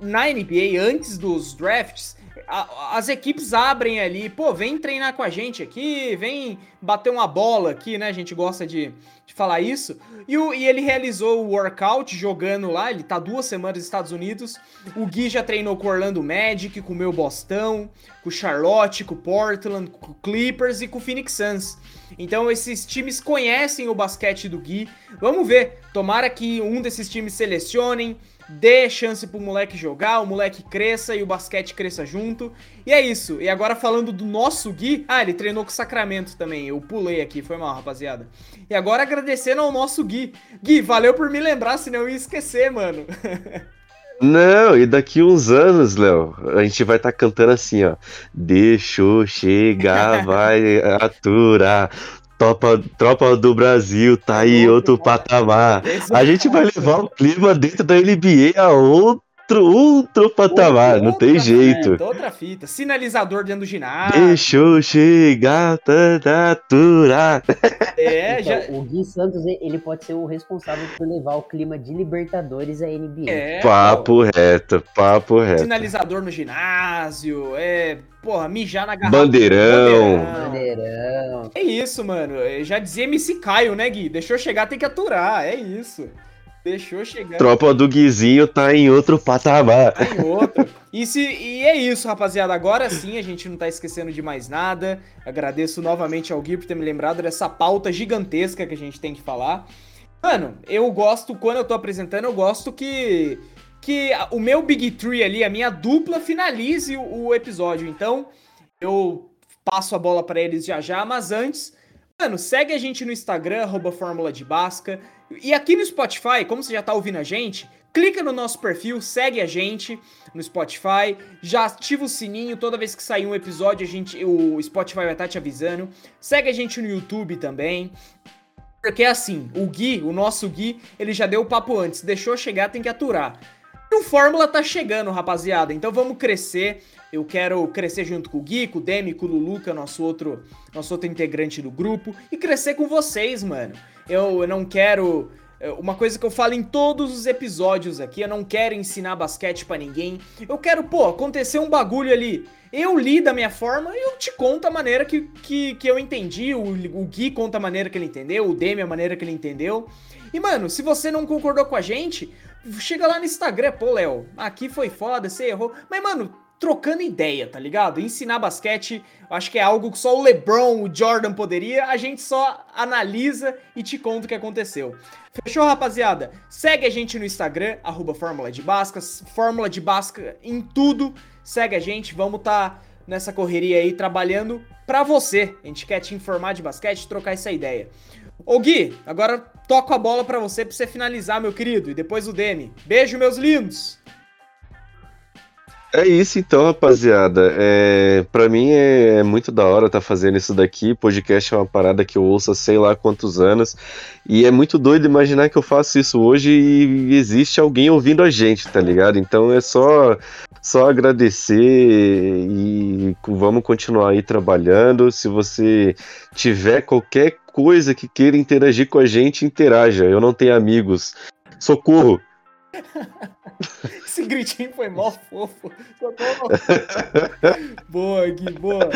na NBA, antes dos drafts, a, as equipes abrem ali, pô, vem treinar com a gente aqui, vem bater uma bola aqui, né? A gente gosta de, de falar isso. E, o, e ele realizou o workout jogando lá, ele tá duas semanas nos Estados Unidos. O Gui já treinou com o Orlando Magic, com o meu Bostão, com o Charlotte, com o Portland, com o Clippers e com o Phoenix Suns. Então esses times conhecem o basquete do Gui. Vamos ver, tomara que um desses times selecionem dê chance pro moleque jogar, o moleque cresça e o basquete cresça junto. E é isso. E agora falando do nosso Gui, ah, ele treinou com o Sacramento também. Eu pulei aqui, foi mal, rapaziada. E agora agradecendo ao nosso Gui. Gui, valeu por me lembrar, senão eu ia esquecer, mano. [LAUGHS] Não, e daqui uns anos, Léo, a gente vai estar tá cantando assim, ó. Deixou chegar, vai aturar. Tropa, tropa do Brasil, tá aí outro patamar. A gente vai levar o clima dentro da NBA a outro outro, outro patamar, Outra- não tem outra jeito. fita, outra fita. Sinalizador dentro do ginásio. Deixa eu chegar, tanatura. É, [LAUGHS] Então, já. O Gui Santos, ele ele pode ser o responsável por levar o clima de Libertadores à NBA. É, Papo reto, papo reto. Sinalizador no ginásio, é. Porra, mijar na garrafa. Bandeirão. Bandeirão. É isso, mano. Eu Já dizia MC Caio, né, Gui? Deixou chegar, tem que aturar. É isso. Deixou chegar. Tropa do Guizinho tá em outro patamar. Tem outro. E, se, e é isso, rapaziada. Agora sim, a gente não tá esquecendo de mais nada. Agradeço novamente ao Gui por ter me lembrado dessa pauta gigantesca que a gente tem que falar. Mano, eu gosto, quando eu tô apresentando, eu gosto que, que o meu Big Tree ali, a minha dupla, finalize o, o episódio. Então, eu passo a bola pra eles já já, mas antes, mano, segue a gente no Instagram, arroba Fórmula de Basca. E aqui no Spotify, como você já tá ouvindo a gente, clica no nosso perfil, segue a gente no Spotify, já ativa o sininho toda vez que sair um episódio, a gente, o Spotify vai estar te avisando. Segue a gente no YouTube também. Porque assim, o Gui, o nosso Gui, ele já deu o papo antes, deixou chegar, tem que aturar. O Fórmula tá chegando, rapaziada, então vamos crescer. Eu quero crescer junto com o Gui, com o Demi, com o Lulu, que é nosso outro, nosso outro integrante do grupo, e crescer com vocês, mano. Eu, não quero. é, Uma coisa que eu falo em todos os episódios aqui, eu não quero ensinar basquete pra ninguém. Eu quero, pô, acontecer um bagulho ali. Eu li da minha forma e eu te conto a maneira que, que, que eu entendi. O, o Gui conta a maneira que ele entendeu, o Demi a maneira que ele entendeu. E, mano, se você não concordou com a gente, chega lá no Instagram, pô, Léo, aqui foi foda, você errou. Mas, mano, trocando ideia, tá ligado? Ensinar basquete, acho que é algo que só o LeBron, o Jordan poderia, a gente só analisa e te conta o que aconteceu. Fechou, rapaziada? Segue a gente no Instagram, arroba Fórmula de Basca, Fórmula de Basca em tudo. Segue a gente, vamos tá nessa correria aí trabalhando pra você. A gente quer te informar de basquete, trocar essa ideia. Ô Gui, agora toco a bola pra você pra você finalizar, meu querido, e depois o Demi. Beijo, meus lindos! É isso então, rapaziada. É, para mim é, é muito da hora estar fazendo isso daqui. Podcast é uma parada que eu ouço há sei lá quantos anos. E é muito doido imaginar que eu faço isso hoje e existe alguém ouvindo a gente, tá ligado? Então é só, só agradecer e vamos continuar aí trabalhando. Se você tiver qualquer coisa que queira interagir com a gente, interaja. Eu não tenho amigos. Socorro! [LAUGHS] Esse gritinho foi mó fofo. Socorro. [LAUGHS] boa, Gui, boa.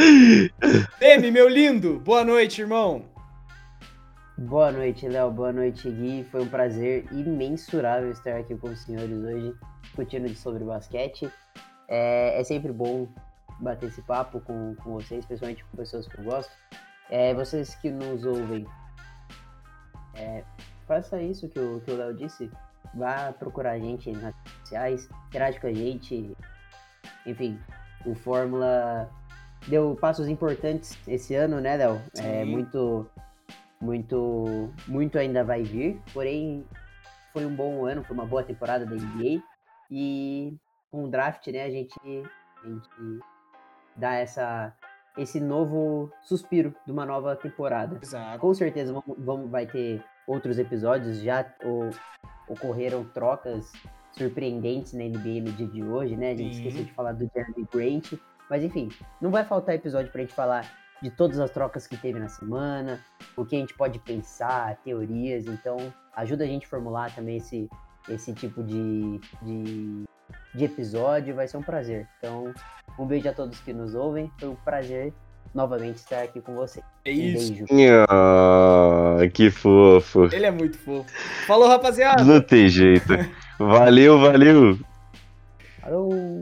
Demi, meu lindo, boa noite, irmão. Boa noite, Léo. Boa noite, Gui. Foi um prazer imensurável estar aqui com os senhores hoje, discutindo sobre basquete. É, é sempre bom bater esse papo com, com vocês, especialmente com pessoas que eu gosto. É, vocês que nos ouvem, é, faça isso que o, que o Léo disse. Vá procurar a gente nas redes sociais, interage com a gente. Enfim, o Fórmula deu passos importantes esse ano, né, Léo? É muito, muito, muito ainda vai vir. Porém, foi um bom ano, foi uma boa temporada da NBA. E com o draft, né, a gente, a gente dá essa, esse novo suspiro de uma nova temporada. Exato. Com certeza vamos, vamos- vai ter outros episódios. Já o- ocorreram trocas surpreendentes na NBA no dia de hoje, né? A gente Sim. esqueceu de falar do Jeremy Grant. Mas enfim, não vai faltar episódio pra gente falar de todas as trocas que teve na semana, o que a gente pode pensar, teorias. Então, ajuda a gente a formular também esse, esse tipo de, de, de episódio. Vai ser um prazer. Então, um beijo a todos que nos ouvem. Foi um prazer novamente estar aqui com vocês. É Um isso. beijo. Ah, que fofo. Ele é muito fofo. Falou, rapaziada. Não tem jeito. [LAUGHS] Valeu, valeu. Falou!